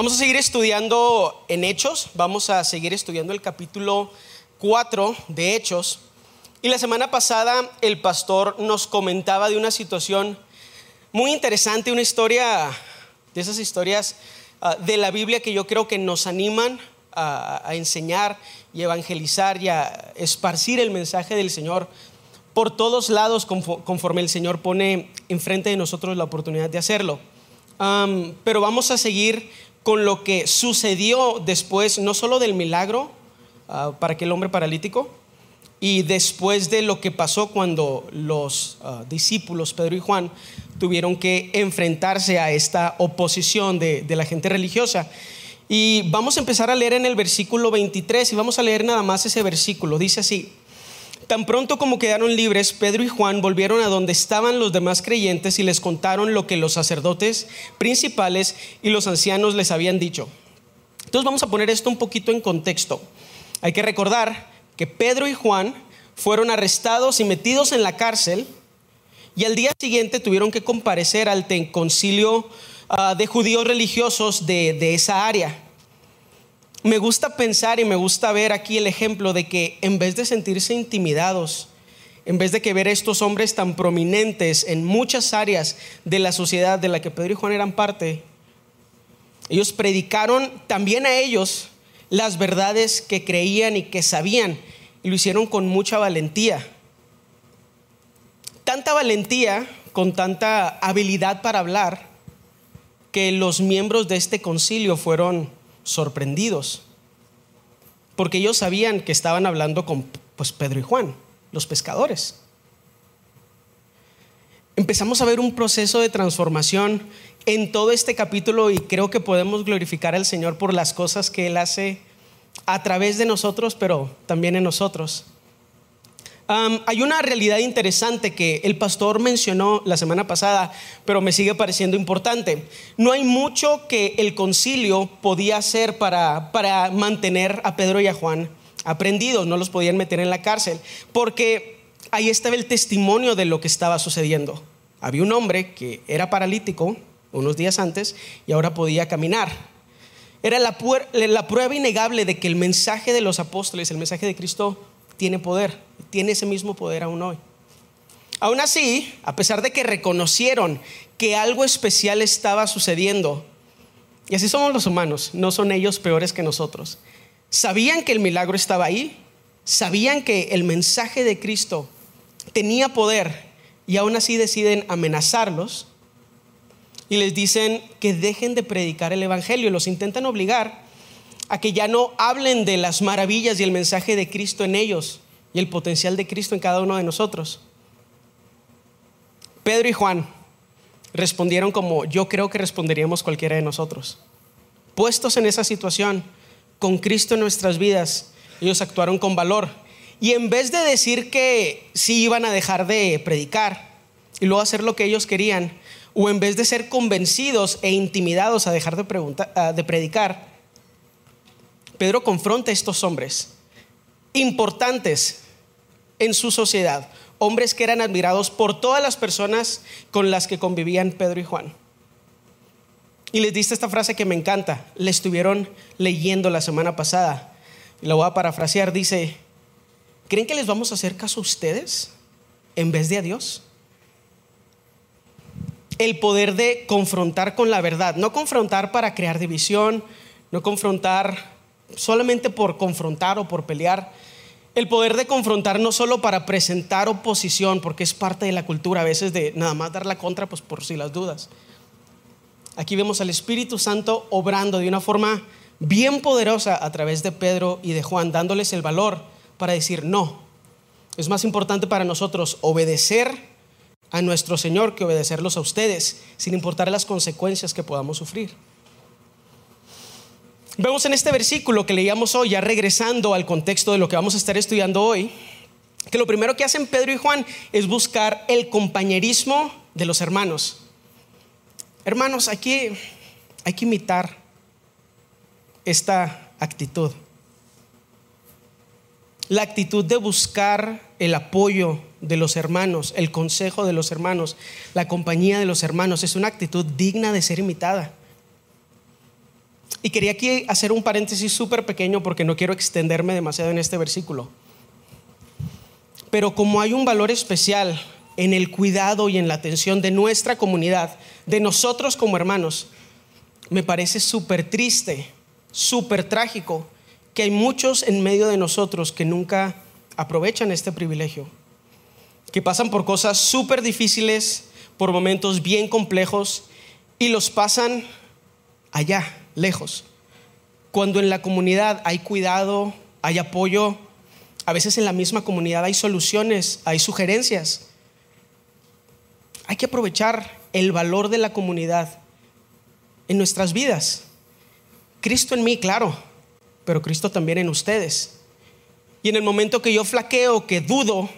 Vamos a seguir estudiando en Hechos, vamos a seguir estudiando el capítulo 4 de Hechos. Y la semana pasada el pastor nos comentaba de una situación muy interesante, una historia de esas historias ah, de la Biblia que yo creo que nos animan a, enseñar y evangelizar y a esparcir el mensaje del Señor por todos lados conforme el Señor pone enfrente de nosotros la oportunidad de hacerlo. pero vamos a seguir con lo que sucedió después, no solo del milagro ah, para aquel hombre paralítico, y después de lo que pasó cuando los ah, discípulos, Pedro y Juan, tuvieron que enfrentarse a esta oposición de, de la gente religiosa. Y vamos a empezar a leer en el versículo 23 y vamos a leer nada más ese versículo. Dice así, Tan pronto como quedaron libres, Pedro y Juan volvieron a donde estaban los demás creyentes y les contaron lo que los sacerdotes principales y los ancianos les habían dicho. Entonces vamos a poner esto un poquito en contexto. Hay que recordar que Pedro y Juan fueron arrestados y metidos en la cárcel y al día siguiente tuvieron que comparecer al concilio ah, de judíos religiosos de esa área me gusta pensar y me gusta ver aquí el ejemplo de que en vez de sentirse intimidados, en vez de que ver a estos hombres tan prominentes en muchas áreas de la sociedad de la que Pedro y Juan eran parte, ellos predicaron también a ellos las verdades que creían y que sabían y lo hicieron con mucha valentía. Tanta valentía, con tanta habilidad para hablar, que los miembros de este concilio fueron sorprendidos, porque ellos sabían que estaban hablando con pues, Pedro y Juan, los pescadores. Empezamos a ver un proceso de transformación en todo este capítulo y creo que podemos glorificar al Señor por las cosas que Él hace a través de nosotros, pero también en nosotros hay una realidad interesante que el pastor mencionó la semana pasada, pero me sigue pareciendo importante. No hay mucho que el concilio podía hacer para, para mantener a Pedro y a Juan aprendidos, no los podían meter en la cárcel, porque ahí estaba el testimonio de lo que estaba sucediendo. Había un hombre que era paralítico unos días antes y ahora podía caminar. Era la, la prueba innegable de que el mensaje de los apóstoles, el mensaje de Cristo, tiene poder, tiene ese mismo poder aún hoy. Aún así, a pesar de que reconocieron que algo especial estaba sucediendo, y así somos los humanos, no son ellos peores que nosotros, sabían que el milagro estaba ahí, sabían que el mensaje de Cristo tenía poder y aún así deciden amenazarlos y les dicen que dejen de predicar el Evangelio, los intentan obligar a que ya no hablen de las maravillas y el mensaje de Cristo en ellos y el potencial de Cristo en cada uno de nosotros. Pedro y Juan respondieron como yo creo que responderíamos cualquiera de nosotros. Puestos en esa situación, con Cristo en nuestras vidas, ellos actuaron con valor. Y en vez de decir que sí iban a dejar de predicar y luego hacer lo que ellos querían, o en vez de ser convencidos e intimidados a dejar de, de predicar, Pedro confronta a estos hombres importantes en su sociedad, hombres que eran admirados por todas las personas con las que convivían Pedro y Juan. Y les diste esta frase que me encanta, le estuvieron leyendo la semana pasada. Y la voy a parafrasear, dice, ¿creen que les vamos a hacer caso a ustedes en vez de a Dios? El poder de confrontar con la verdad, no confrontar para crear división, no confrontar solamente por confrontar o por pelear. El poder de confrontar no solo para presentar oposición, porque es parte de la cultura a veces de nada más dar la contra, pues por si las dudas. Aquí vemos al Espíritu Santo obrando de una forma bien poderosa a través de Pedro y de Juan, dándoles el valor para decir no. Es más importante para nosotros obedecer a nuestro Señor que obedecerlos a ustedes, sin importar las consecuencias que podamos sufrir. Vemos en este versículo que leíamos hoy, ya regresando al contexto de lo que vamos a estar estudiando hoy, que lo primero que hacen Pedro y Juan es buscar el compañerismo de los hermanos. Hermanos, aquí hay que imitar esta actitud. La actitud de buscar el apoyo de los hermanos, el consejo de los hermanos, la compañía de los hermanos, es una actitud digna de ser imitada. Y quería aquí hacer un paréntesis súper pequeño porque no quiero extenderme demasiado en este versículo. Pero como hay un valor especial en el cuidado y en la atención de nuestra comunidad, de nosotros como hermanos, me parece súper triste, súper trágico que hay muchos en medio de nosotros que nunca aprovechan este privilegio, que pasan por cosas súper difíciles, por momentos bien complejos y los pasan allá, lejos. Cuando en la comunidad hay cuidado, hay apoyo, a veces en la misma comunidad hay soluciones, hay sugerencias. Hay que aprovechar el valor de la comunidad en nuestras vidas. Cristo en mí, claro, pero Cristo también en ustedes. Y en el momento que yo flaqueo, que dudo,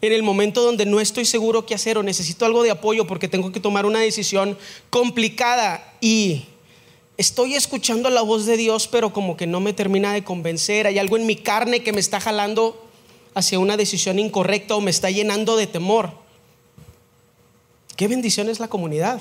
en el momento donde no estoy seguro qué hacer o necesito algo de apoyo porque tengo que tomar una decisión complicada y estoy escuchando la voz de Dios, pero como que no me termina de convencer, hay algo en mi carne que me está jalando hacia una decisión incorrecta o me está llenando de temor. Qué bendición es la comunidad.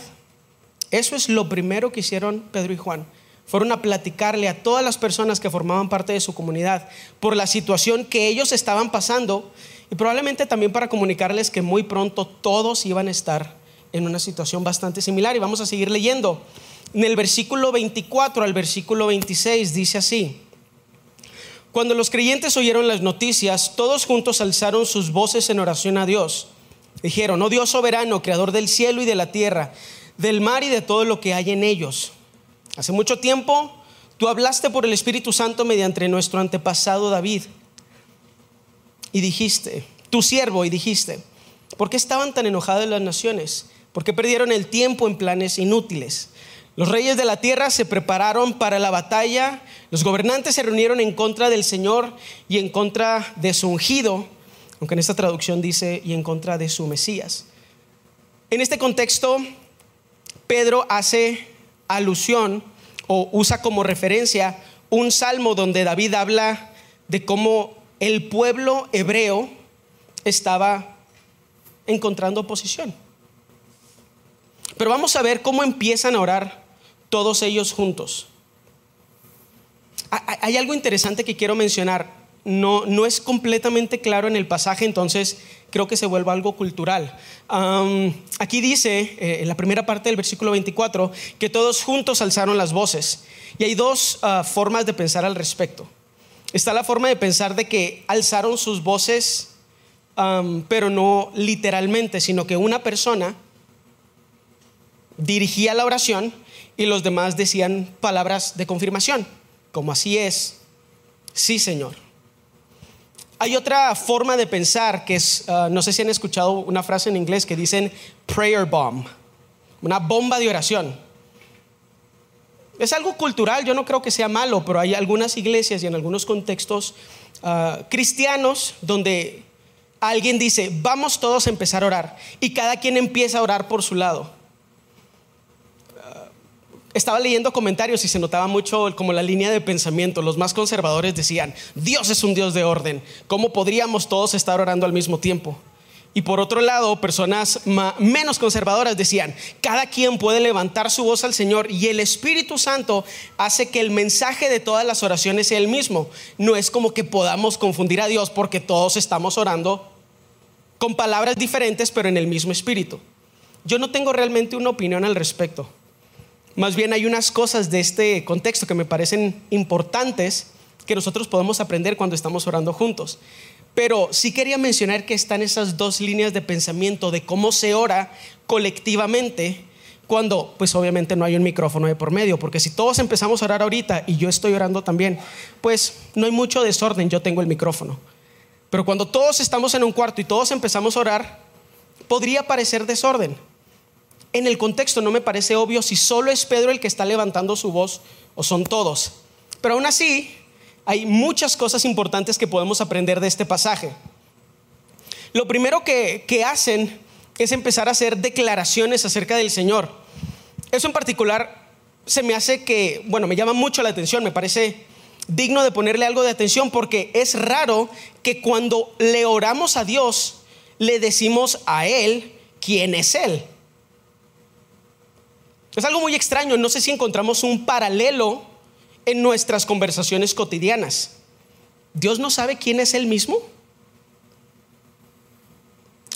Eso es lo primero que hicieron Pedro y Juan. Fueron a platicarle a todas las personas que formaban parte de su comunidad por la situación que ellos estaban pasando y probablemente también para comunicarles que muy pronto todos iban a estar en una situación bastante similar. Y vamos a seguir leyendo. En el versículo 24 al versículo 26 dice así. Cuando los creyentes oyeron las noticias, todos juntos alzaron sus voces en oración a Dios. Dijeron, oh Dios soberano, creador del cielo y de la tierra, del mar y de todo lo que hay en ellos. Hace mucho tiempo tú hablaste por el Espíritu Santo mediante nuestro antepasado David y dijiste, tu siervo, y dijiste, ¿por qué estaban tan enojadas las naciones? ¿Por qué perdieron el tiempo en planes inútiles? Los reyes de la tierra se prepararon para la batalla, los gobernantes se reunieron en contra del Señor y en contra de su ungido, aunque en esta traducción dice y en contra de su Mesías. En este contexto, Pedro hace alusión o usa como referencia un salmo donde David habla de cómo el pueblo hebreo estaba encontrando oposición. Pero vamos a ver cómo empiezan a orar todos ellos juntos. Hay algo interesante que quiero mencionar. No, no es completamente claro en el pasaje, entonces creo que se vuelve algo cultural. aquí dice, eh, en la primera parte del versículo 24, que todos juntos alzaron las voces. Y hay dos ah, formas de pensar al respecto. Está la forma de pensar de que alzaron sus voces, pero no literalmente, sino que una persona dirigía la oración y los demás decían palabras de confirmación, como así es, sí Señor. Hay otra forma de pensar que es, ah, no sé si han escuchado una frase en inglés que dicen prayer bomb, una bomba de oración. Es algo cultural, yo no creo que sea malo, pero hay algunas iglesias y en algunos contextos ah, cristianos donde alguien dice, vamos todos a empezar a orar y cada quien empieza a orar por su lado. Estaba leyendo comentarios y se notaba mucho como la línea de pensamiento. Los más conservadores decían, Dios es un Dios de orden. ¿Cómo podríamos todos estar orando al mismo tiempo? Y por otro lado, personas menos conservadoras decían, cada quien puede levantar su voz al Señor y el Espíritu Santo hace que el mensaje de todas las oraciones sea el mismo. No es como que podamos confundir a Dios porque todos estamos orando con palabras diferentes pero en el mismo Espíritu. Yo no tengo realmente una opinión al respecto. Más bien hay unas cosas de este contexto que me parecen importantes que nosotros podemos aprender cuando estamos orando juntos. Pero sí quería mencionar que están esas dos líneas de pensamiento de cómo se ora colectivamente cuando pues obviamente no hay un micrófono de por medio, porque si todos empezamos a orar ahorita y yo estoy orando también, pues no hay mucho desorden, yo tengo el micrófono. Pero cuando todos estamos en un cuarto y todos empezamos a orar, podría parecer desorden. En el contexto no me parece obvio si solo es Pedro el que está levantando su voz o son todos. Pero aún así, hay muchas cosas importantes que podemos aprender de este pasaje. Lo primero que, hacen es empezar a hacer declaraciones acerca del Señor. Eso en particular se me hace que, bueno, me llama mucho la atención, me parece digno de ponerle algo de atención porque es raro que cuando le oramos a Dios, le decimos a Él quién es Él. Es algo muy extraño, no sé si encontramos un paralelo en nuestras conversaciones cotidianas. ¿Dios no sabe quién es Él mismo?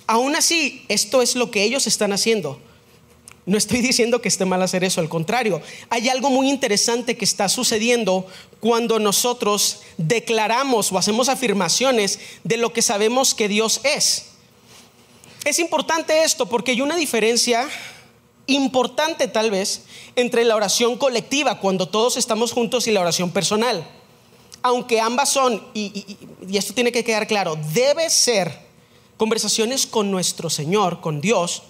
Aún así, esto es lo que ellos están haciendo. No estoy diciendo que esté mal hacer eso, al contrario, hay algo muy interesante que está sucediendo cuando nosotros declaramos o hacemos afirmaciones de lo que sabemos que Dios es. Es importante esto porque hay una diferencia importante tal vez entre la oración colectiva, cuando todos estamos juntos, y la oración personal. Aunque ambas son, y, esto tiene que quedar claro, debe ser conversaciones con nuestro Señor, con Dios,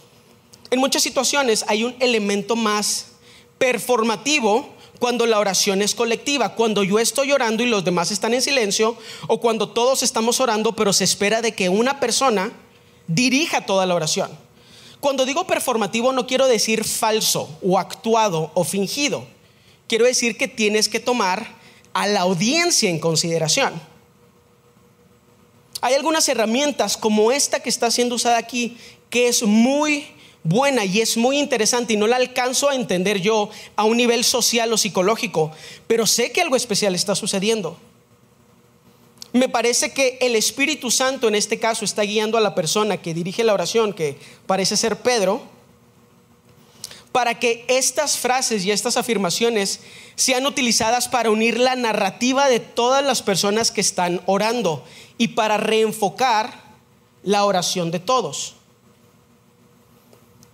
en muchas situaciones hay un elemento más performativo cuando la oración es colectiva, cuando yo estoy orando y los demás están en silencio, o cuando todos estamos orando, pero se espera de que una persona dirija toda la oración. Cuando digo performativo no quiero decir falso o actuado o fingido. Quiero decir que tienes que tomar a la audiencia en consideración. Hay algunas herramientas como esta que está siendo usada aquí que es muy buena y es muy interesante y no la alcanzo a entender yo a un nivel social o psicológico, pero sé que algo especial está sucediendo. Me parece que el Espíritu Santo en este caso está guiando a la persona que dirige la oración, que parece ser Pedro, para que estas frases y estas afirmaciones sean utilizadas para unir la narrativa de todas las personas que están orando y para reenfocar la oración de todos.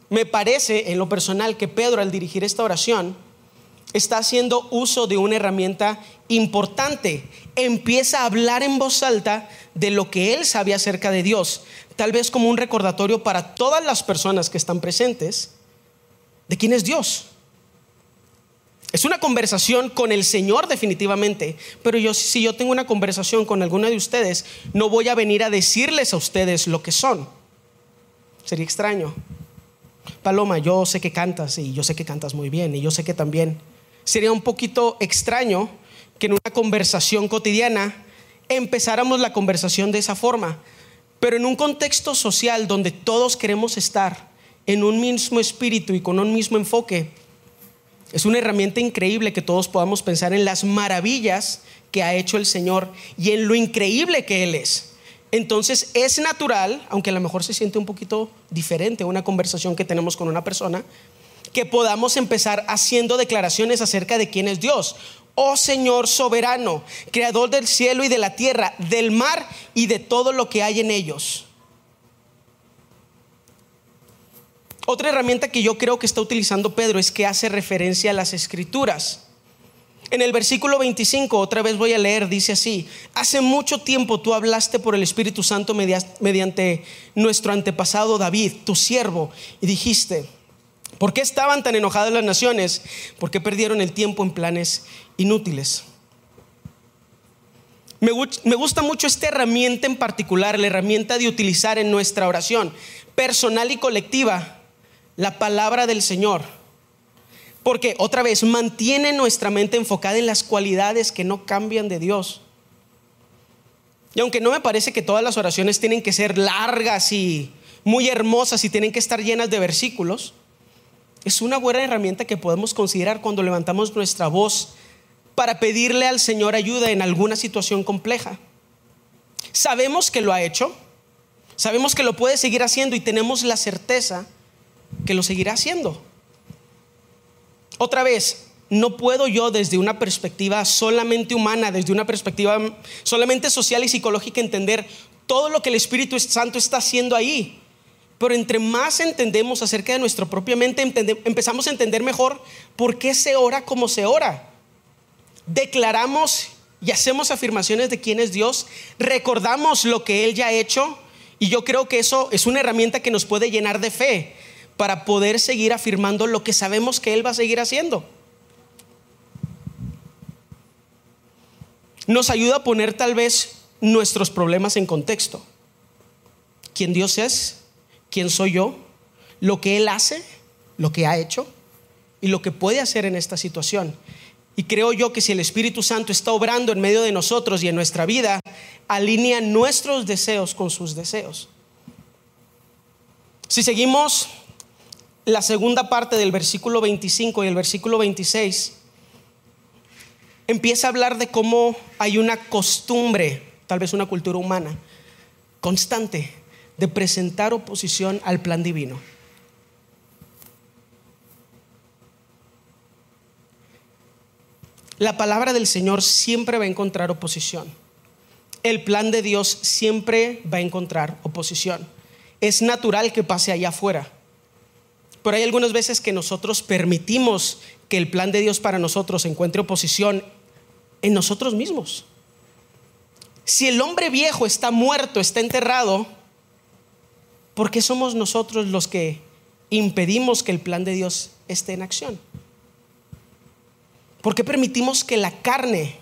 Me parece en lo personal que Pedro al dirigir esta oración está haciendo uso de una herramienta importante. Empieza a hablar en voz alta de lo que él sabe acerca de Dios, tal vez como un recordatorio para todas las personas que están presentes de quién es Dios. Es una conversación con el Señor definitivamente, pero si yo tengo una conversación con alguno de ustedes, no voy a venir a decirles a ustedes lo que son. Sería extraño. Paloma, yo sé que cantas y yo sé que cantas muy bien y yo sé que también sería un poquito extraño que en una conversación cotidiana empezáramos la conversación de esa forma, pero en un contexto social donde todos queremos estar en un mismo espíritu y con un mismo enfoque, es una herramienta increíble que todos podamos pensar en las maravillas que ha hecho el Señor y en lo increíble que Él es. Entonces es natural, aunque a lo mejor se siente un poquito diferente una conversación que tenemos con una persona, que podamos empezar haciendo declaraciones acerca de quién es Dios. Oh Señor soberano, creador del cielo y de la tierra, del mar y de todo lo que hay en ellos. Otra herramienta que yo creo que está utilizando Pedro es que hace referencia a las escrituras. En el versículo 25, otra vez voy a leer, dice así, hace mucho tiempo tú hablaste por el Espíritu Santo mediante nuestro antepasado David, tu siervo, y dijiste, ¿por qué estaban tan enojadas las naciones? ¿Por qué perdieron el tiempo en planes inútiles? Me, me gusta mucho esta herramienta en particular, la herramienta de utilizar en nuestra oración personal y colectiva la palabra del Señor porque otra vez mantiene nuestra mente enfocada en las cualidades que no cambian de Dios. Y aunque no me parece que todas las oraciones tienen que ser largas y muy hermosas y tienen que estar llenas de versículos, es una buena herramienta que podemos considerar cuando levantamos nuestra voz para pedirle al Señor ayuda en alguna situación compleja. Sabemos que lo ha hecho, sabemos que lo puede seguir haciendo y tenemos la certeza que lo seguirá haciendo. Otra vez, no puedo yo desde una perspectiva solamente humana, desde una perspectiva solamente social y psicológica entender todo lo que el Espíritu Santo está haciendo ahí. Pero entre más entendemos acerca de nuestra propia mente, empezamos a entender mejor por qué se ora como se ora. Declaramos y hacemos afirmaciones de quién es Dios, recordamos lo que Él ya ha hecho y yo creo que eso es una herramienta que nos puede llenar de fe para poder seguir afirmando lo que sabemos que Él va a seguir haciendo. Nos ayuda a poner tal vez nuestros problemas en contexto. ¿Quién Dios es? ¿Quién soy yo? Lo que Él hace, lo que ha hecho y lo que puede hacer en esta situación. Y creo yo que si el Espíritu Santo está obrando en medio de nosotros y en nuestra vida, alinea nuestros deseos con sus deseos. Si seguimos la segunda parte del versículo 25 y el versículo 26, empieza a hablar de cómo hay una costumbre, tal vez una cultura humana, constante, de presentar oposición al plan divino. La palabra del Señor siempre va a encontrar oposición. El plan de Dios siempre va a encontrar oposición. Es natural que pase allá afuera. Pero hay algunas veces que nosotros permitimos que el plan de Dios para nosotros encuentre oposición en nosotros mismos. Si el hombre viejo está muerto, está enterrado, ¿por qué somos nosotros los que impedimos que el plan de Dios esté en acción? ¿Por qué permitimos que la carne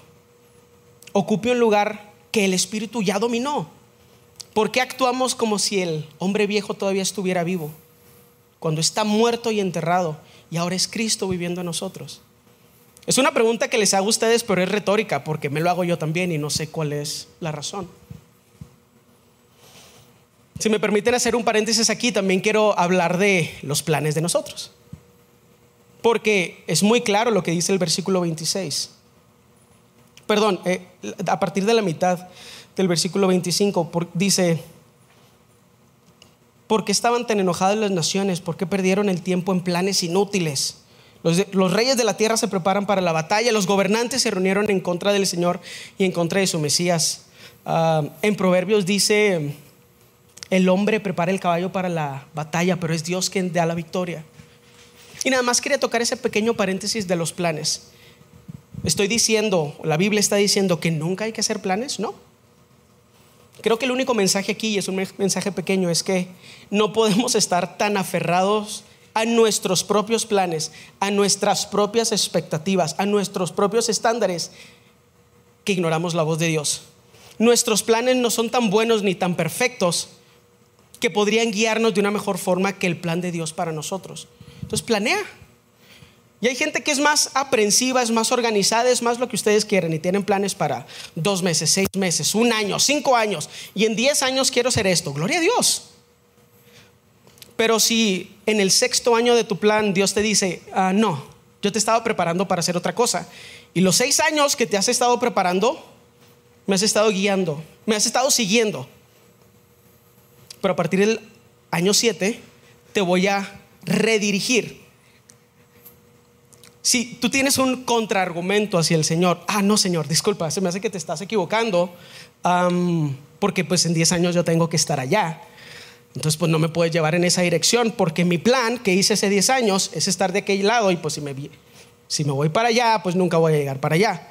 ocupe un lugar que el espíritu ya dominó? ¿Por qué actuamos como si el hombre viejo todavía estuviera vivo? Cuando está muerto y enterrado y ahora es Cristo viviendo en nosotros. Es una pregunta que les hago a ustedes, pero es retórica porque me lo hago yo también y no sé cuál es la razón. Si me permiten hacer un paréntesis aquí, también quiero hablar de los planes de nosotros. Porque es muy claro lo que dice el versículo 26. Perdón, eh, a partir de la mitad del versículo 25 dice, ¿por qué estaban tan enojadas las naciones? ¿Por qué perdieron el tiempo en planes inútiles? Los, reyes de la tierra se preparan para la batalla, los gobernantes se reunieron en contra del Señor y en contra de su Mesías. Ah, en Proverbios dice, el hombre prepara el caballo para la batalla, pero es Dios quien da la victoria. Y nada más quería tocar ese pequeño paréntesis de los planes. Estoy diciendo, la Biblia está diciendo que nunca hay que hacer planes, ¿no? Creo que el único mensaje aquí, y es un mensaje pequeño, es que no podemos estar tan aferrados a nuestros propios planes, a nuestras propias expectativas, a nuestros propios estándares, que ignoramos la voz de Dios. Nuestros planes no son tan buenos ni tan perfectos que podrían guiarnos de una mejor forma que el plan de Dios para nosotros. Entonces planea. Y hay gente que es más aprensiva, es más organizada, es más lo que ustedes quieren y tienen planes para dos meses, seis meses, un año, cinco años. Y en diez años quiero hacer esto. Gloria a Dios. Pero si en el sexto año de tu plan Dios te dice, ah, no, yo te estaba preparando para hacer otra cosa. Y los seis años que te has estado preparando, me has estado guiando, me has estado siguiendo. Pero a partir del año siete te voy a redirigir. Si tú tienes un contraargumento hacia el Señor, ah, no, Señor, disculpa, se me hace que te estás equivocando, porque pues en 10 años yo tengo que estar allá. Entonces, pues no me puedes llevar en esa dirección, porque mi plan que hice hace 10 años es estar de aquel lado y pues si me, si me voy para allá, pues nunca voy a llegar para allá.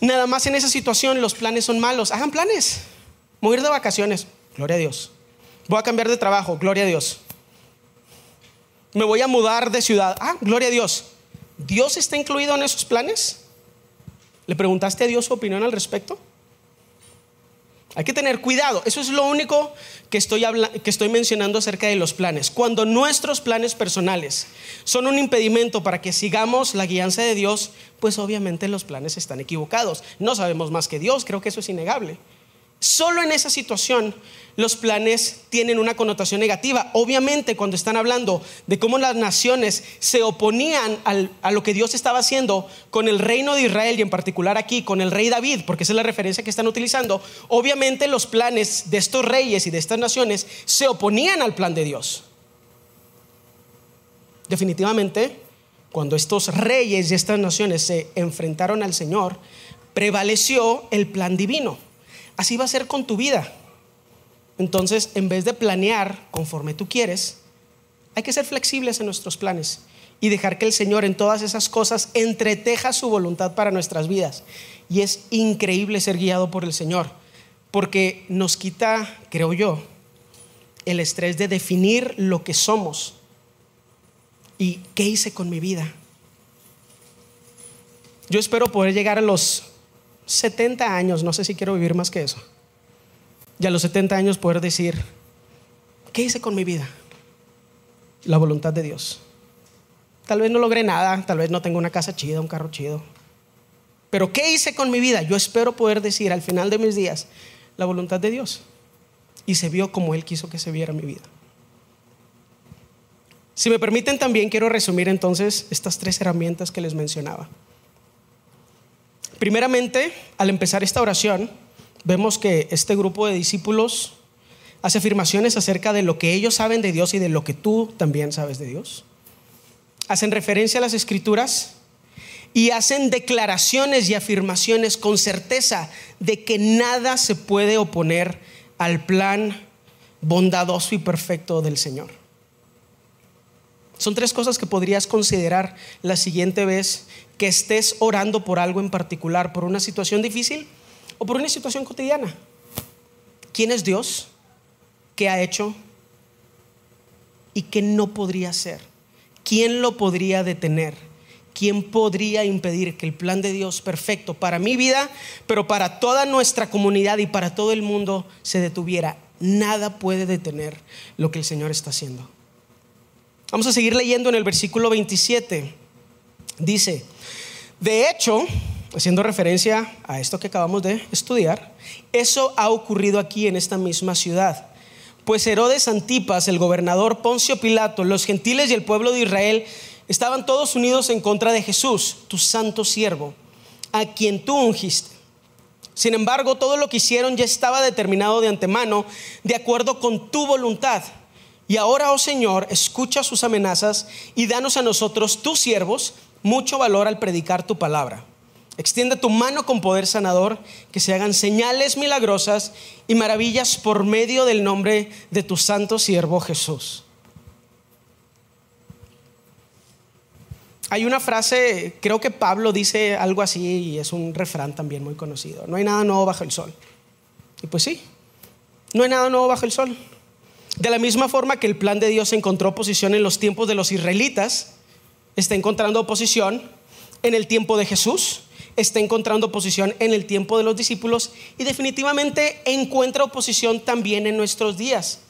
Nada más en esa situación los planes son malos. Hagan planes. Voy a ir de vacaciones, gloria a Dios. Voy a cambiar de trabajo, gloria a Dios me voy a mudar de ciudad. Ah, gloria a Dios. ¿Dios está incluido en esos planes? ¿Le preguntaste a Dios su opinión al respecto? Hay que tener cuidado. Eso es lo único que estoy, que estoy mencionando acerca de los planes. Cuando nuestros planes personales son un impedimento para que sigamos la guianza de Dios, pues obviamente los planes están equivocados. No sabemos más que Dios, creo que eso es innegable. Solo en esa situación los planes tienen una connotación negativa. Obviamente cuando están hablando de cómo las naciones se oponían a lo que Dios estaba haciendo con el reino de Israel y en particular aquí con el rey David, porque esa es la referencia que están utilizando, obviamente los planes de estos reyes y de estas naciones se oponían al plan de Dios. Definitivamente, cuando estos reyes y estas naciones se enfrentaron al Señor, prevaleció el plan divino. Así va a ser con tu vida. Entonces, en vez de planear conforme tú quieres, hay que ser flexibles en nuestros planes y dejar que el Señor en todas esas cosas entreteja su voluntad para nuestras vidas. Y es increíble ser guiado por el Señor, porque nos quita, creo yo, el estrés de definir lo que somos y qué hice con mi vida. Yo espero poder llegar a los 70 años, no sé si quiero vivir más que eso. Y a los 70 años poder decir, ¿qué hice con mi vida? La voluntad de Dios. Tal vez no logré nada, tal vez no tengo una casa chida, un carro chido. Pero ¿qué hice con mi vida? Yo espero poder decir al final de mis días la voluntad de Dios. Y se vio como Él quiso que se viera mi vida. Si me permiten también quiero resumir entonces estas tres herramientas que les mencionaba. Primeramente, al empezar esta oración, vemos que este grupo de discípulos hace afirmaciones acerca de lo que ellos saben de Dios y de lo que tú también sabes de Dios. Hacen referencia a las escrituras y hacen declaraciones y afirmaciones con certeza de que nada se puede oponer al plan bondadoso y perfecto del Señor. Son tres cosas que podrías considerar la siguiente vez que estés orando por algo en particular, por una situación difícil o por una situación cotidiana. ¿Quién es Dios? ¿Qué ha hecho? ¿Y qué no podría ser? ¿Quién lo podría detener? ¿Quién podría impedir que el plan de Dios perfecto para mi vida, pero para toda nuestra comunidad y para todo el mundo se detuviera? Nada puede detener lo que el Señor está haciendo. Vamos a seguir leyendo en el versículo 27. Dice, de hecho, haciendo referencia a esto que acabamos de estudiar, eso ha ocurrido aquí en esta misma ciudad. Pues Herodes Antipas, el gobernador Poncio Pilato, los gentiles y el pueblo de Israel estaban todos unidos en contra de Jesús, tu santo siervo, a quien tú ungiste. Sin embargo, todo lo que hicieron ya estaba determinado de antemano, de acuerdo con tu voluntad y ahora, oh Señor, escucha sus amenazas y danos a nosotros, tus siervos, mucho valor al predicar tu palabra. Extiende tu mano con poder sanador, que se hagan señales milagrosas y maravillas por medio del nombre de tu santo siervo Jesús. Hay una frase, creo que Pablo dice algo así y es un refrán también muy conocido. No hay nada nuevo bajo el sol. Y pues sí, no hay nada nuevo bajo el sol. De la misma forma que el plan de Dios encontró oposición en los tiempos de los israelitas, está encontrando oposición en el tiempo de Jesús, está encontrando oposición en el tiempo de los discípulos y definitivamente encuentra oposición también en nuestros días.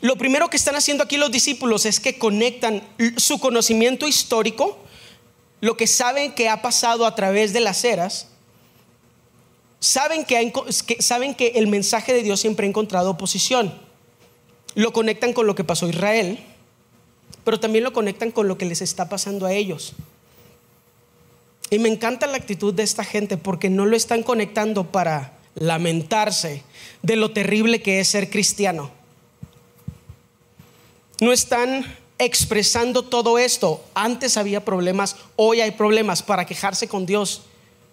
Lo primero que están haciendo aquí los discípulos es que conectan su conocimiento histórico, lo que saben que ha pasado a través de las eras, saben que, el mensaje de Dios siempre ha encontrado oposición. Lo conectan con lo que pasó a Israel, pero también lo conectan con lo que les está pasando a ellos. Y me encanta la actitud de esta gente porque no lo están conectando para lamentarse de lo terrible que es ser cristiano. No están expresando todo esto. Antes había problemas, hoy hay problemas para quejarse con Dios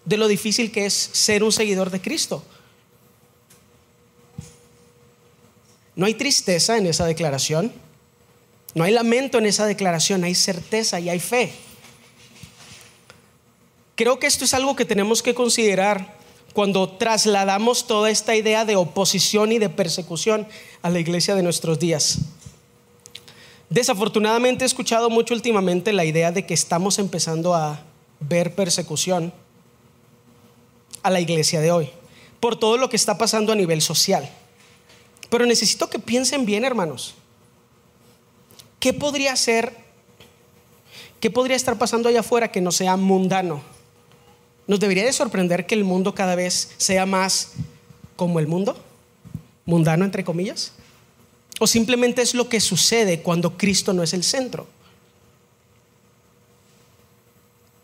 de lo difícil que es ser un seguidor de Cristo. No hay tristeza en esa declaración. No hay lamento en esa declaración. Hay certeza y hay fe. Creo que esto es algo que tenemos que considerar cuando trasladamos toda esta idea de oposición y de persecución a la iglesia de nuestros días. Desafortunadamente he escuchado mucho últimamente la idea de que estamos empezando a ver persecución a la iglesia de hoy, por todo lo que está pasando a nivel social. Pero necesito que piensen bien, hermanos. ¿Qué podría ser, qué podría estar pasando allá afuera que no sea mundano? ¿Nos debería de sorprender que el mundo cada vez sea más como el mundo? ¿Mundano, entre comillas? ¿O simplemente es lo que sucede cuando Cristo no es el centro?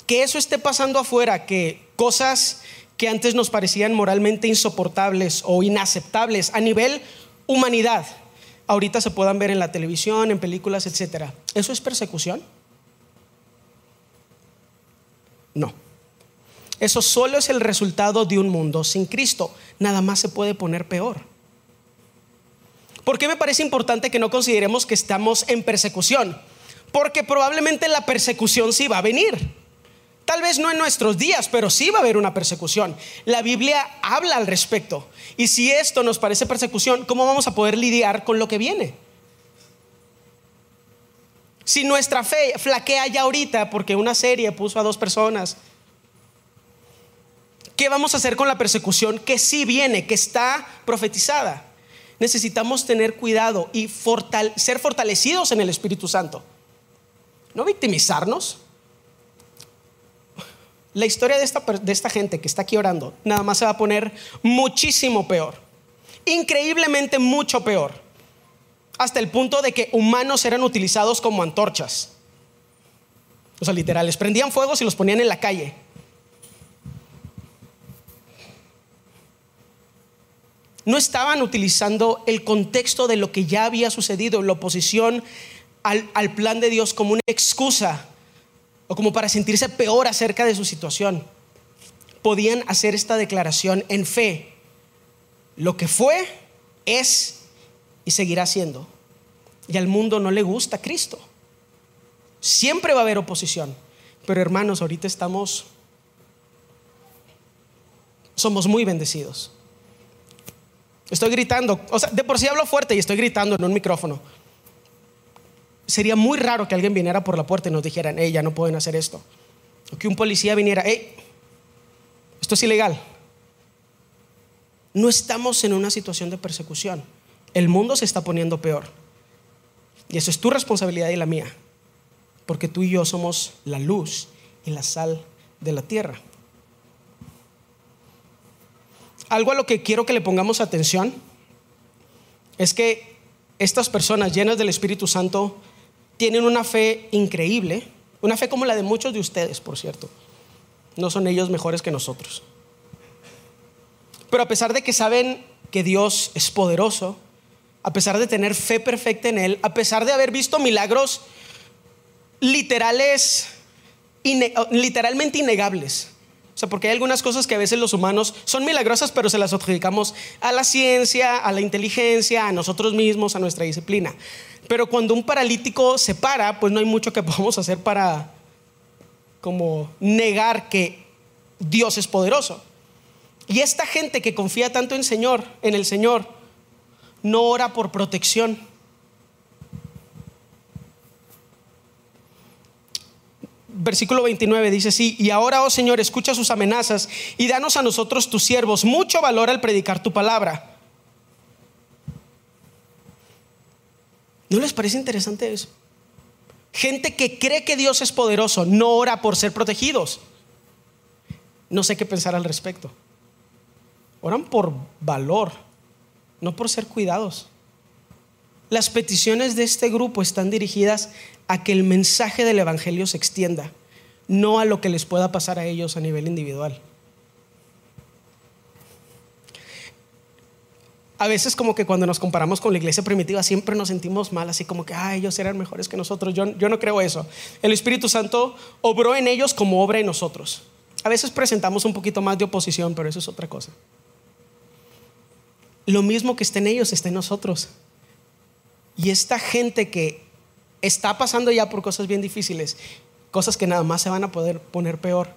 Que eso esté pasando afuera, que cosas que antes nos parecían moralmente insoportables o inaceptables a nivel humanidad, ahorita se puedan ver en la televisión, en películas, etc. ¿Eso es persecución? No. Eso solo es el resultado de un mundo sin Cristo. Nada más se puede poner peor. ¿Por qué me parece importante que no consideremos que estamos en persecución? Porque probablemente la persecución sí va a venir. Tal vez no en nuestros días, pero sí va a haber una persecución. La Biblia habla al respecto. Y si esto nos parece persecución, ¿cómo vamos a poder lidiar con lo que viene? Si nuestra fe flaquea ya ahorita porque una serie puso a dos personas, ¿qué vamos a hacer con la persecución que sí viene, que está profetizada? Necesitamos tener cuidado y ser fortalecidos en el Espíritu Santo. No victimizarnos, la historia de esta, de esta gente que está aquí orando nada más se va a poner muchísimo peor. Increíblemente mucho peor. Hasta el punto de que humanos eran utilizados como antorchas. O sea, literales. Prendían fuegos y los ponían en la calle. No estaban utilizando el contexto de lo que ya había sucedido, la oposición al, al plan de Dios como una excusa o como para sentirse peor acerca de su situación. Podían hacer esta declaración en fe. Lo que fue, es y seguirá siendo. Y al mundo no le gusta Cristo. Siempre va a haber oposición. Pero hermanos, ahorita estamos, somos muy bendecidos. Estoy gritando, o sea, de por sí hablo fuerte y estoy gritando en un micrófono. Sería muy raro que alguien viniera por la puerta y nos dijeran, hey, ya no pueden hacer esto. O que un policía viniera, hey, esto es ilegal. No estamos en una situación de persecución. El mundo se está poniendo peor. Y eso es tu responsabilidad y la mía. Porque tú y yo somos la luz y la sal de la tierra. Algo a lo que quiero que le pongamos atención es que estas personas llenas del Espíritu Santo tienen una fe increíble, una fe como la de muchos de ustedes, por cierto. No son ellos mejores que nosotros. Pero a pesar de que saben que Dios es poderoso, a pesar de tener fe perfecta en Él, a pesar de haber visto milagros literales, literalmente innegables. O sea, porque hay algunas cosas que a veces los humanos son milagrosas, pero se las adjudicamos a la ciencia, a la inteligencia, a nosotros mismos, a nuestra disciplina. Pero cuando un paralítico se para, pues no hay mucho que podamos hacer para como negar que Dios es poderoso. Y esta gente que confía tanto en Señor, en el Señor, no ora por protección. Versículo 29 dice sí, y ahora, oh Señor, escucha sus amenazas y danos a nosotros tus siervos mucho valor al predicar tu palabra. ¿No les parece interesante eso? Gente que cree que Dios es poderoso no ora por ser protegidos. No sé qué pensar al respecto. Oran por valor, no por ser cuidados. Las peticiones de este grupo están dirigidas a que el mensaje del Evangelio se extienda, no a lo que les pueda pasar a ellos a nivel individual. a veces como que cuando nos comparamos con la iglesia primitiva siempre nos sentimos mal, así como que, ah, ellos eran mejores que nosotros. Yo, yo no creo eso. El Espíritu Santo obró en ellos como obra en nosotros. A veces presentamos un poquito más de oposición, pero eso es otra cosa. Lo mismo que está en ellos está en nosotros. Y esta gente que está pasando ya por cosas bien difíciles, cosas que nada más se van a poder poner peor,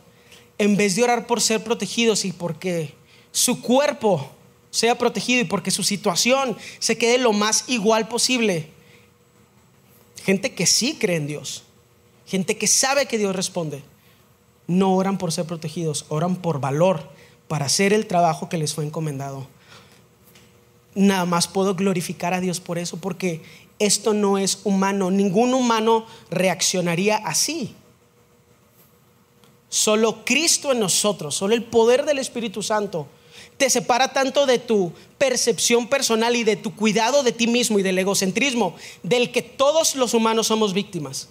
en vez de orar por ser protegidos y porque su cuerpo sea protegido y porque su situación se quede lo más igual posible. Gente que sí cree en Dios, gente que sabe que Dios responde, no oran por ser protegidos, oran por valor para hacer el trabajo que les fue encomendado. Nada más puedo glorificar a Dios por eso, porque esto no es humano, ningún humano reaccionaría así. Solo Cristo en nosotros, solo el poder del Espíritu Santo te separa tanto de tu percepción personal y de tu cuidado de ti mismo y del egocentrismo, del que todos los humanos somos víctimas.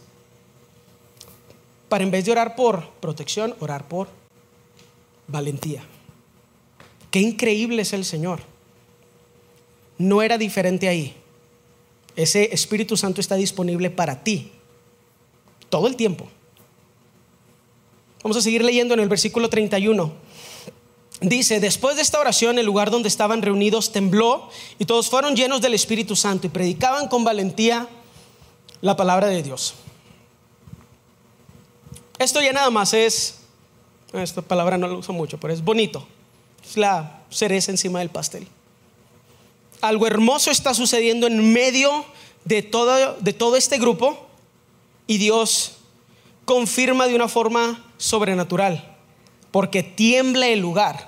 Para en vez de orar por protección, orar por valentía. Qué increíble es el Señor. No era diferente ahí. Ese Espíritu Santo está disponible para ti todo el tiempo. Vamos a seguir leyendo en el versículo 31 dice, después de esta oración el lugar donde estaban reunidos tembló y todos fueron llenos del Espíritu Santo y predicaban con valentía la palabra de Dios. Esto ya nada más es, esta palabra no la uso mucho, pero es bonito. Es la cereza encima del pastel. Algo hermoso está sucediendo en medio de todo, de todo este grupo y Dios confirma de una forma sobrenatural porque tiembla el lugar.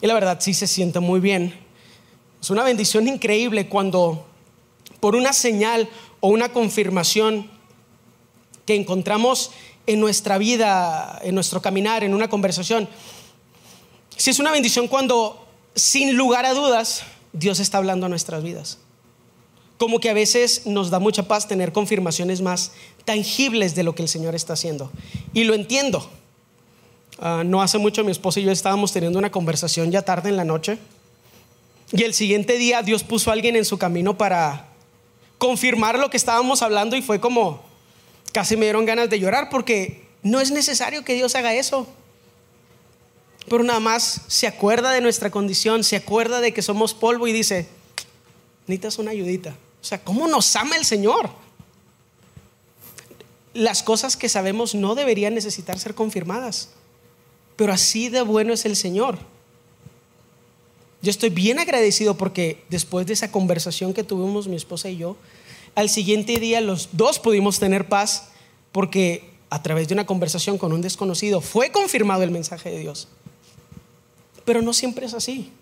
Y la verdad sí se siente muy bien. Es una bendición increíble cuando por una señal o una confirmación que encontramos en nuestra vida, en nuestro caminar, en una conversación, si es una bendición cuando sin lugar a dudas Dios está hablando a nuestras vidas. como que a veces nos da mucha paz tener confirmaciones más tangibles de lo que el Señor está haciendo. Y lo entiendo. Ah, no hace mucho mi esposo y yo estábamos teniendo una conversación ya tarde en la noche. Y el siguiente día Dios puso a alguien en su camino para confirmar lo que estábamos hablando y fue como, casi me dieron ganas de llorar porque no es necesario que Dios haga eso. Pero nada más se acuerda de nuestra condición, se acuerda de que somos polvo y dice, necesitas una ayudita. O sea, ¿cómo nos ama el Señor? Las cosas que sabemos no deberían necesitar ser confirmadas, pero así de bueno es el Señor. Yo estoy bien agradecido porque después de esa conversación que tuvimos mi esposa y yo, al siguiente día los dos pudimos tener paz porque a través de una conversación con un desconocido fue confirmado el mensaje de Dios. Pero no siempre es así.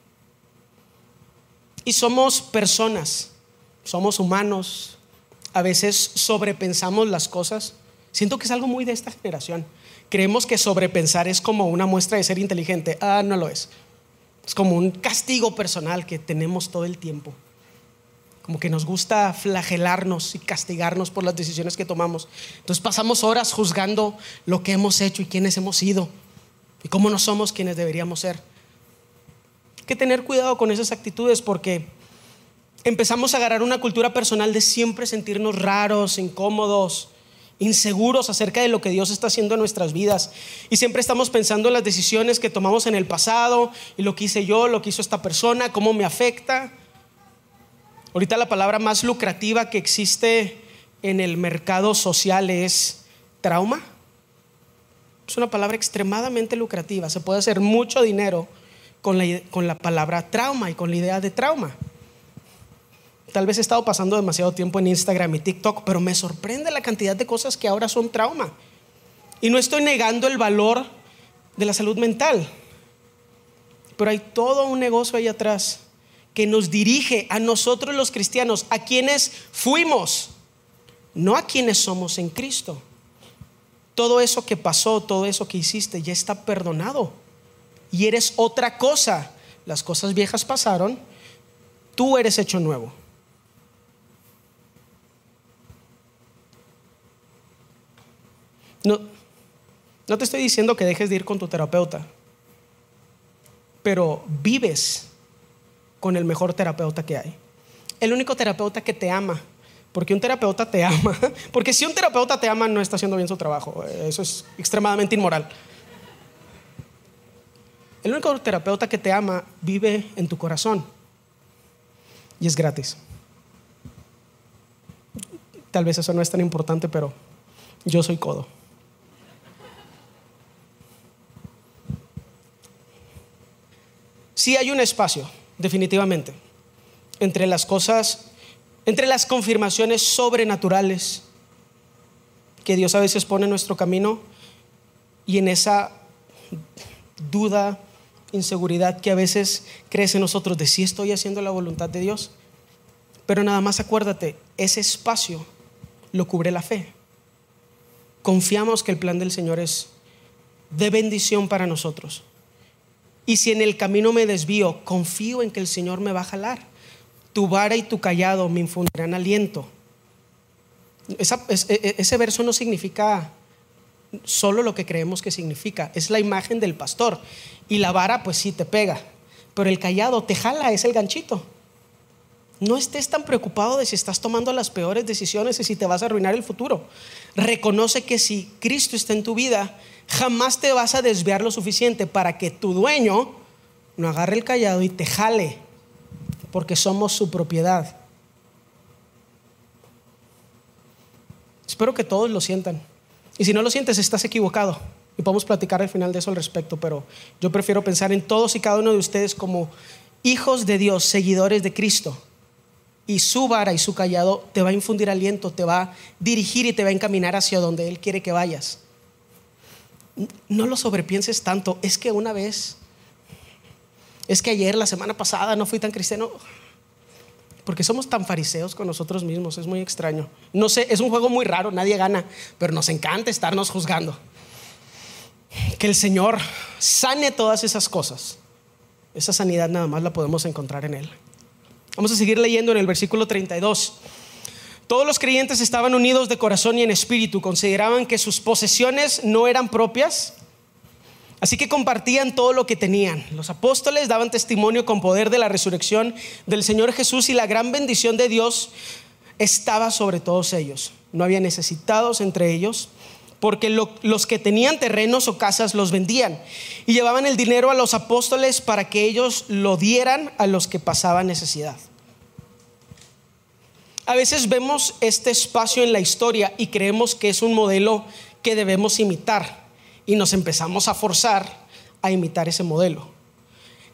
Y somos personas, somos humanos, a veces sobrepensamos las cosas. Siento que es algo muy de esta generación. Creemos que sobrepensar es como una muestra de ser inteligente. Ah, no lo es. Es como un castigo personal que tenemos todo el tiempo. Como que nos gusta flagelarnos y castigarnos por las decisiones que tomamos. Entonces pasamos horas juzgando lo que hemos hecho y quiénes hemos sido y cómo no somos quienes deberíamos ser. Que tener cuidado con esas actitudes porque empezamos a agarrar una cultura personal de siempre sentirnos raros, incómodos, inseguros acerca de lo que Dios está haciendo en nuestras vidas. Y siempre estamos pensando en las decisiones que tomamos en el pasado y lo que hice yo, lo que hizo esta persona, cómo me afecta. Ahorita la palabra más lucrativa que existe en el mercado social es trauma. Es una palabra extremadamente lucrativa. Se puede hacer mucho dinero con la, con la palabra trauma y con la idea de trauma. Tal vez he estado pasando demasiado tiempo en Instagram y TikTok, pero me sorprende la cantidad de cosas que ahora son trauma. Y no estoy negando el valor de la salud mental, pero hay todo un negocio ahí atrás que nos dirige a nosotros los cristianos, a quienes fuimos, no a quienes somos en Cristo. Todo eso que pasó, todo eso que hiciste, ya está perdonado. Y eres otra cosa. Las cosas viejas pasaron, tú eres hecho nuevo. No, no te estoy diciendo que dejes de ir con tu terapeuta, pero vives con el mejor terapeuta que hay. El único terapeuta que te ama. Porque un terapeuta te ama. Porque si un terapeuta te ama, no está haciendo bien su trabajo. Eso es extremadamente inmoral. El único terapeuta que te ama vive en tu corazón. Y es gratis. Tal vez eso no es tan importante, pero yo soy codo. Sí hay un espacio definitivamente, entre las cosas, entre las confirmaciones sobrenaturales que Dios a veces pone en nuestro camino y en esa duda, inseguridad que a veces crece en nosotros de si estoy haciendo la voluntad de Dios. Pero nada más acuérdate, ese espacio lo cubre la fe. Confiamos que el plan del Señor es de bendición para nosotros. Y si en el camino me desvío, confío en que el Señor me va a jalar. Tu vara y tu callado me infundirán aliento. E, e, ese verso no significa solo lo que creemos que significa, es la imagen del pastor. Y la vara pues sí te pega, pero el callado te jala, es el ganchito. No estés tan preocupado de si estás tomando las peores decisiones y si te vas a arruinar el futuro. Reconoce que si Cristo está en tu vida, jamás te vas a desviar lo suficiente para que tu dueño no agarre el callado y te jale, porque somos su propiedad. Espero que todos lo sientan. Y si no lo sientes, estás equivocado. Y podemos platicar al final de eso al respecto, pero yo prefiero pensar en todos y cada uno de ustedes como hijos de Dios, seguidores de Cristo. Y su vara y su callado te va a infundir aliento, te va a dirigir y te va a encaminar hacia donde Él quiere que vayas no lo sobrepienses tanto. Es que una vez, es que ayer, la semana pasada, no fui tan cristiano. Porque somos tan fariseos con nosotros mismos, es muy extraño. No sé, es un juego muy raro, nadie gana, pero nos encanta estarnos juzgando. Que el Señor sane todas esas cosas. Esa sanidad nada más la podemos encontrar en Él. Vamos a seguir leyendo en el versículo 32. Todos los creyentes estaban unidos de corazón y en espíritu, consideraban que sus posesiones no eran propias, así que compartían todo lo que tenían. Los apóstoles daban testimonio con poder de la resurrección del Señor Jesús y la gran bendición de Dios estaba sobre todos ellos. No había necesitados entre ellos, porque los que tenían terrenos o casas los vendían y llevaban el dinero a los apóstoles para que ellos lo dieran a los que pasaban necesidad. A veces vemos este espacio en la historia y creemos que es un modelo que debemos imitar y nos empezamos a forzar a imitar ese modelo.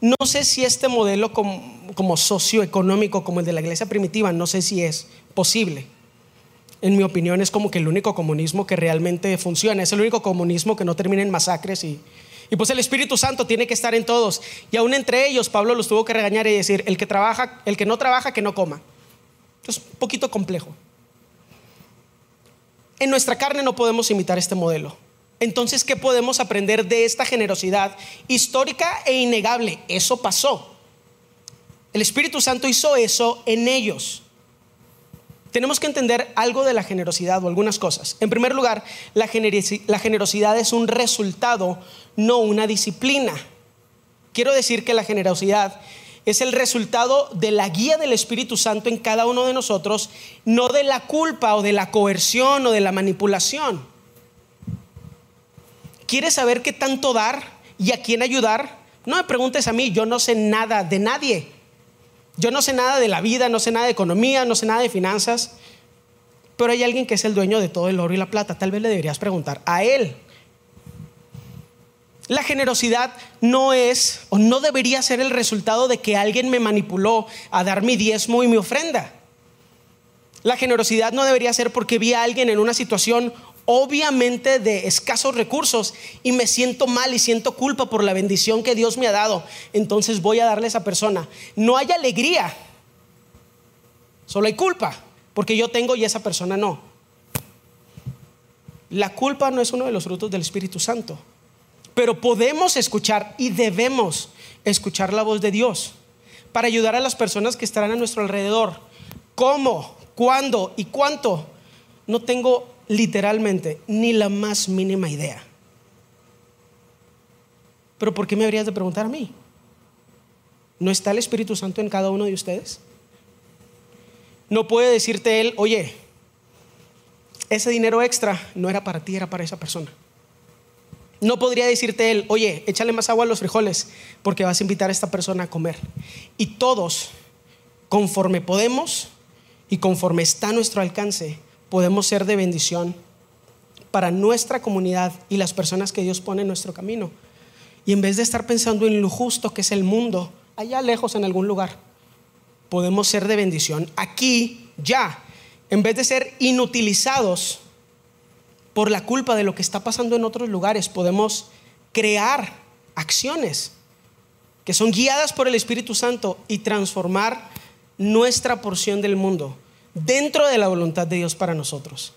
No sé si este modelo como, como socioeconómico, como el de la iglesia primitiva, no sé si es posible. En mi opinión es como que el único comunismo que realmente funciona, es el único comunismo que no termina en masacres y, y pues el Espíritu Santo tiene que estar en todos. Y aún entre ellos Pablo los tuvo que regañar y decir, el que trabaja, el que no trabaja, que no coma. Es un poquito complejo. En nuestra carne no podemos imitar este modelo. Entonces, ¿qué podemos aprender de esta generosidad histórica e innegable? Eso pasó. El Espíritu Santo hizo eso en ellos. Tenemos que entender algo de la generosidad o algunas cosas. En primer lugar, la, generosidad es un resultado, no una disciplina. Quiero decir que la generosidad es el resultado de la guía del Espíritu Santo en cada uno de nosotros, no de la culpa o de la coerción o de la manipulación. ¿Quieres saber qué tanto dar y a quién ayudar? No me preguntes a mí, yo no sé nada de nadie. Yo no sé nada de la vida, no sé nada de economía, no sé nada de finanzas, pero hay alguien que es el dueño de todo el oro y la plata. Tal vez le deberías preguntar a él. La generosidad no es o no debería ser el resultado de que alguien me manipuló a dar mi diezmo y mi ofrenda. La generosidad no debería ser porque vi a alguien en una situación obviamente de escasos recursos y me siento mal y siento culpa por la bendición que Dios me ha dado. Entonces voy a darle a esa persona. No hay alegría, solo hay culpa, porque yo tengo y esa persona no. La culpa no es uno de los frutos del Espíritu Santo. Pero podemos escuchar y debemos escuchar la voz de Dios para ayudar a las personas que estarán a nuestro alrededor. ¿Cómo? ¿Cuándo? ¿Y cuánto? No tengo literalmente ni la más mínima idea. Pero ¿por qué me habrías de preguntar a mí? ¿No está el Espíritu Santo en cada uno de ustedes? No puede decirte él, oye, ese dinero extra no era para ti, era para esa persona. No podría decirte él, oye, échale más agua a los frijoles porque vas a invitar a esta persona a comer. Y todos, conforme podemos y conforme está nuestro alcance, podemos ser de bendición para nuestra comunidad y las personas que Dios pone en nuestro camino. Y en vez de estar pensando en lo justo que es el mundo, allá lejos en algún lugar, podemos ser de bendición aquí, ya, en vez de ser inutilizados por la culpa de lo que está pasando en otros lugares, podemos crear acciones que son guiadas por el Espíritu Santo y transformar nuestra porción del mundo dentro de la voluntad de Dios para nosotros.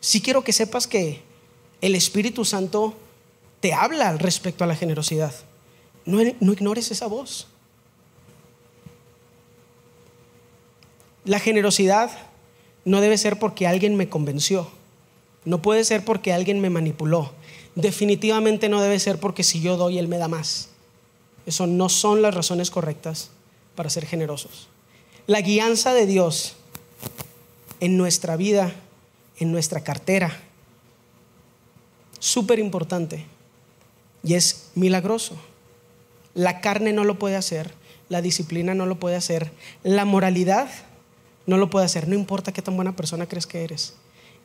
Sí quiero que sepas que el Espíritu Santo te habla al respecto a la generosidad. No, no ignores esa voz. La generosidad no debe ser porque alguien me convenció no puede ser porque alguien me manipuló. Definitivamente no debe ser porque si yo doy, Él me da más. Eso no son las razones correctas para ser generosos. La guianza de Dios en nuestra vida, en nuestra cartera, súper importante y es milagroso. La carne no lo puede hacer, la disciplina no lo puede hacer, la moralidad no lo puede hacer, no importa qué tan buena persona crees que eres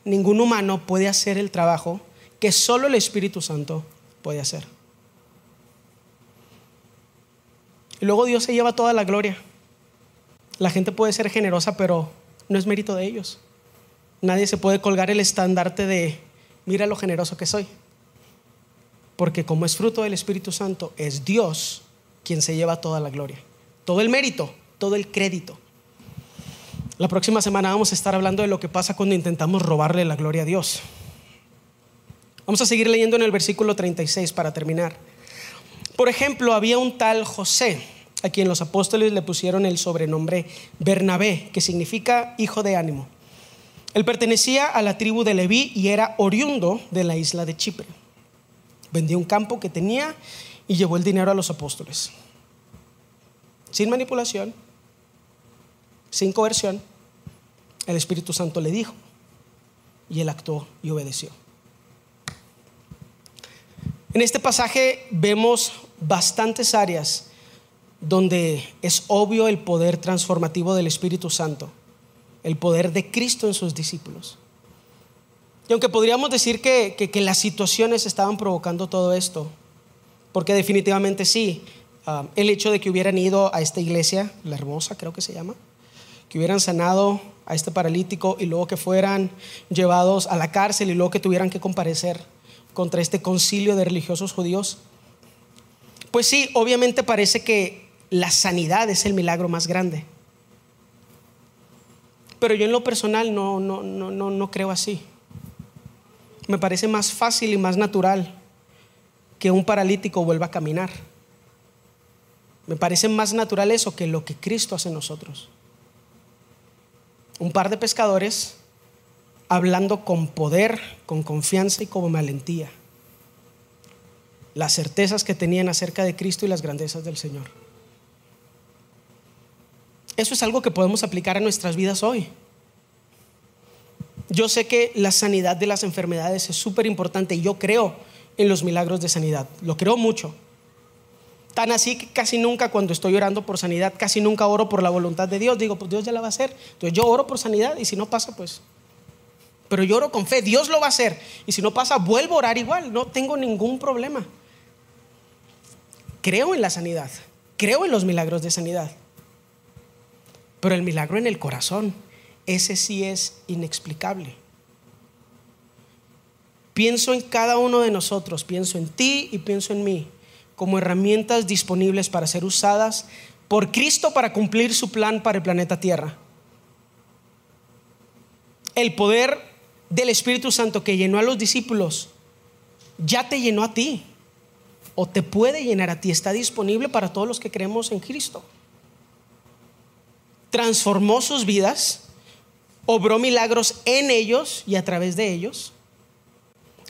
ningún humano puede hacer el trabajo que solo el Espíritu Santo puede hacer. Y luego Dios se lleva toda la gloria. La gente puede ser generosa, pero no es mérito de ellos. Nadie se puede colgar el estandarte de, mira lo generoso que soy. Porque como es fruto del Espíritu Santo, es Dios quien se lleva toda la gloria. Todo el mérito, todo el crédito. La próxima semana vamos a estar hablando de lo que pasa cuando intentamos robarle la gloria a Dios. Vamos a seguir leyendo en el versículo 36 para terminar. Por ejemplo, había un tal José. A quien los apóstoles le pusieron el sobrenombre Bernabé, que significa hijo de ánimo. Él pertenecía a la tribu de Leví y era oriundo de la isla de Chipre. Vendió un campo que tenía y llevó el dinero a los apóstoles. Sin manipulación, sin coerción, el Espíritu Santo le dijo y él actuó y obedeció. En este pasaje vemos bastantes áreas donde es obvio el poder transformativo del Espíritu Santo, el poder de Cristo en sus discípulos. Y aunque podríamos decir que, las situaciones estaban provocando todo esto, porque definitivamente sí, ah, el hecho de que hubieran ido a esta iglesia, la hermosa creo que se llama, que hubieran sanado a este paralítico y luego que fueran llevados a la cárcel y luego que tuvieran que comparecer contra este concilio de religiosos judíos, pues sí, obviamente parece que la sanidad es el milagro más grande. Pero yo en lo personal no, no, no, no, no creo así. Me parece más fácil y más natural que un paralítico vuelva a caminar. Me parece más natural eso que lo que Cristo hace en nosotros. Un par de pescadores hablando con poder, con confianza y con valentía. Las certezas que tenían acerca de Cristo y las grandezas del Señor. Eso es algo que podemos aplicar a nuestras vidas hoy. Yo sé que la sanidad de las enfermedades es súper importante y yo creo en los milagros de sanidad. Lo creo mucho. Tan así que casi nunca cuando estoy orando por sanidad, casi nunca oro por la voluntad de Dios. Digo, pues Dios ya la va a hacer. Entonces yo oro por sanidad y si no pasa, pues... Pero yo oro con fe, Dios lo va a hacer. Y si no pasa, vuelvo a orar igual. No tengo ningún problema. Creo en la sanidad. Creo en los milagros de sanidad. Pero el milagro en el corazón, ese sí es inexplicable. Pienso en cada uno de nosotros, pienso en ti y pienso en mí como herramientas disponibles para ser usadas por Cristo para cumplir su plan para el planeta Tierra. El poder del Espíritu Santo que llenó a los discípulos ya te llenó a ti o te puede llenar a ti, está disponible para todos los que creemos en Cristo transformó sus vidas, obró milagros en ellos y a través de ellos.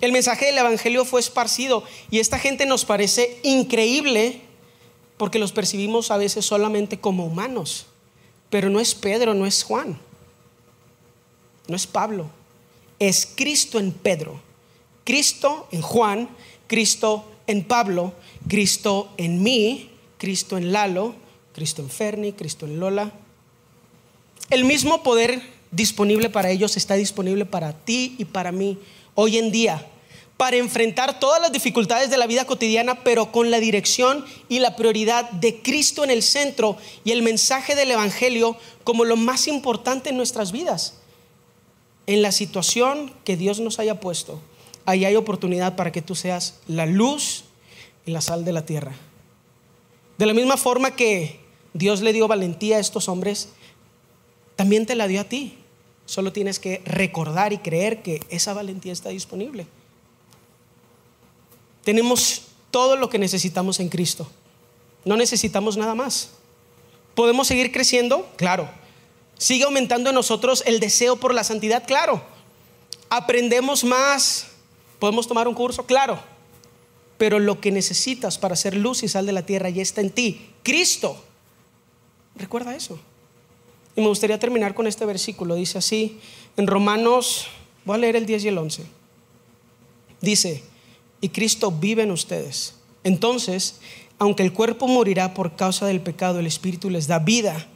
El mensaje del Evangelio fue esparcido y esta gente nos parece increíble porque los percibimos a veces solamente como humanos, pero no es Pedro, no es Juan, no es Pablo, es Cristo en Pedro, Cristo en Juan, Cristo en Pablo, Cristo en mí, Cristo en Lalo, Cristo en Ferni, Cristo en Lola, el mismo poder disponible para ellos está disponible para ti y para mí hoy en día, para enfrentar todas las dificultades de la vida cotidiana, pero con la dirección y la prioridad de Cristo en el centro y el mensaje del Evangelio como lo más importante en nuestras vidas. En la situación que Dios nos haya puesto, ahí hay oportunidad para que tú seas la luz y la sal de la tierra. De la misma forma que Dios le dio valentía a estos hombres, también te la dio a ti. Solo tienes que recordar y creer que esa valentía está disponible. Tenemos todo lo que necesitamos en Cristo. No necesitamos nada más. ¿Podemos seguir creciendo? Claro. ¿Sigue aumentando en nosotros el deseo por la santidad? Claro. ¿Aprendemos más? ¿Podemos tomar un curso? Claro. Pero lo que necesitas para ser luz y sal de la tierra ya está en ti. Cristo. Recuerda eso. Y me gustaría terminar con este versículo. Dice así, en Romanos, voy a leer el 10 y el 11. Dice, y Cristo vive en ustedes. Entonces, aunque el cuerpo morirá por causa del pecado, el Espíritu les da vida,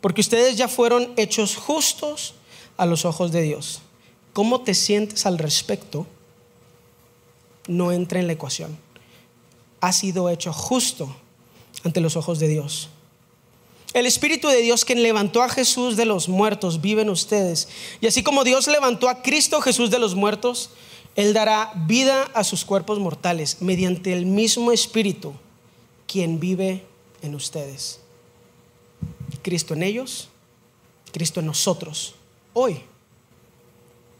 porque ustedes ya fueron hechos justos a los ojos de Dios. ¿Cómo te sientes al respecto? No entra en la ecuación. Ha sido hecho justo ante los ojos de Dios. El Espíritu de Dios quien levantó a Jesús de los muertos vive en ustedes. Y así como Dios levantó a Cristo Jesús de los muertos, Él dará vida a sus cuerpos mortales mediante el mismo Espíritu quien vive en ustedes. Cristo en ellos, Cristo en nosotros, hoy.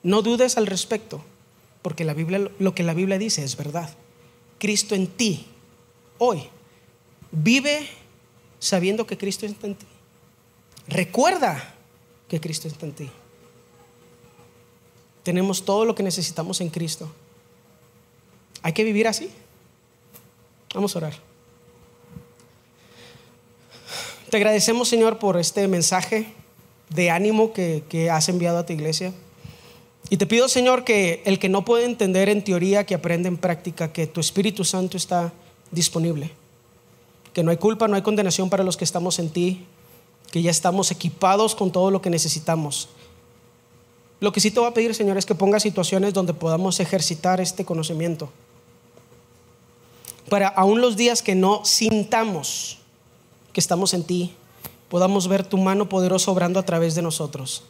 No dudes al respecto, porque lo que la Biblia dice es verdad. Cristo en ti, hoy, vive sabiendo que Cristo está en ti. Recuerda que Cristo está en ti. Tenemos todo lo que necesitamos en Cristo. Hay que vivir así. Vamos a orar. Te agradecemos, Señor, por este mensaje de ánimo que, has enviado a tu iglesia. Y te pido, Señor, que el que no puede entender en teoría, que aprenda en práctica, que tu Espíritu Santo está disponible. Que no hay culpa, no hay condenación para los que estamos en ti, que ya estamos equipados con todo lo que necesitamos. Lo que sí te voy a pedir, Señor, es que ponga situaciones donde podamos ejercitar este conocimiento. Para aún los días que no sintamos que estamos en ti, podamos ver tu mano poderosa obrando a través de nosotros.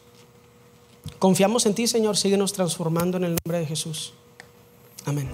Confiamos en ti, Señor, síguenos transformando en el nombre de Jesús. Amén.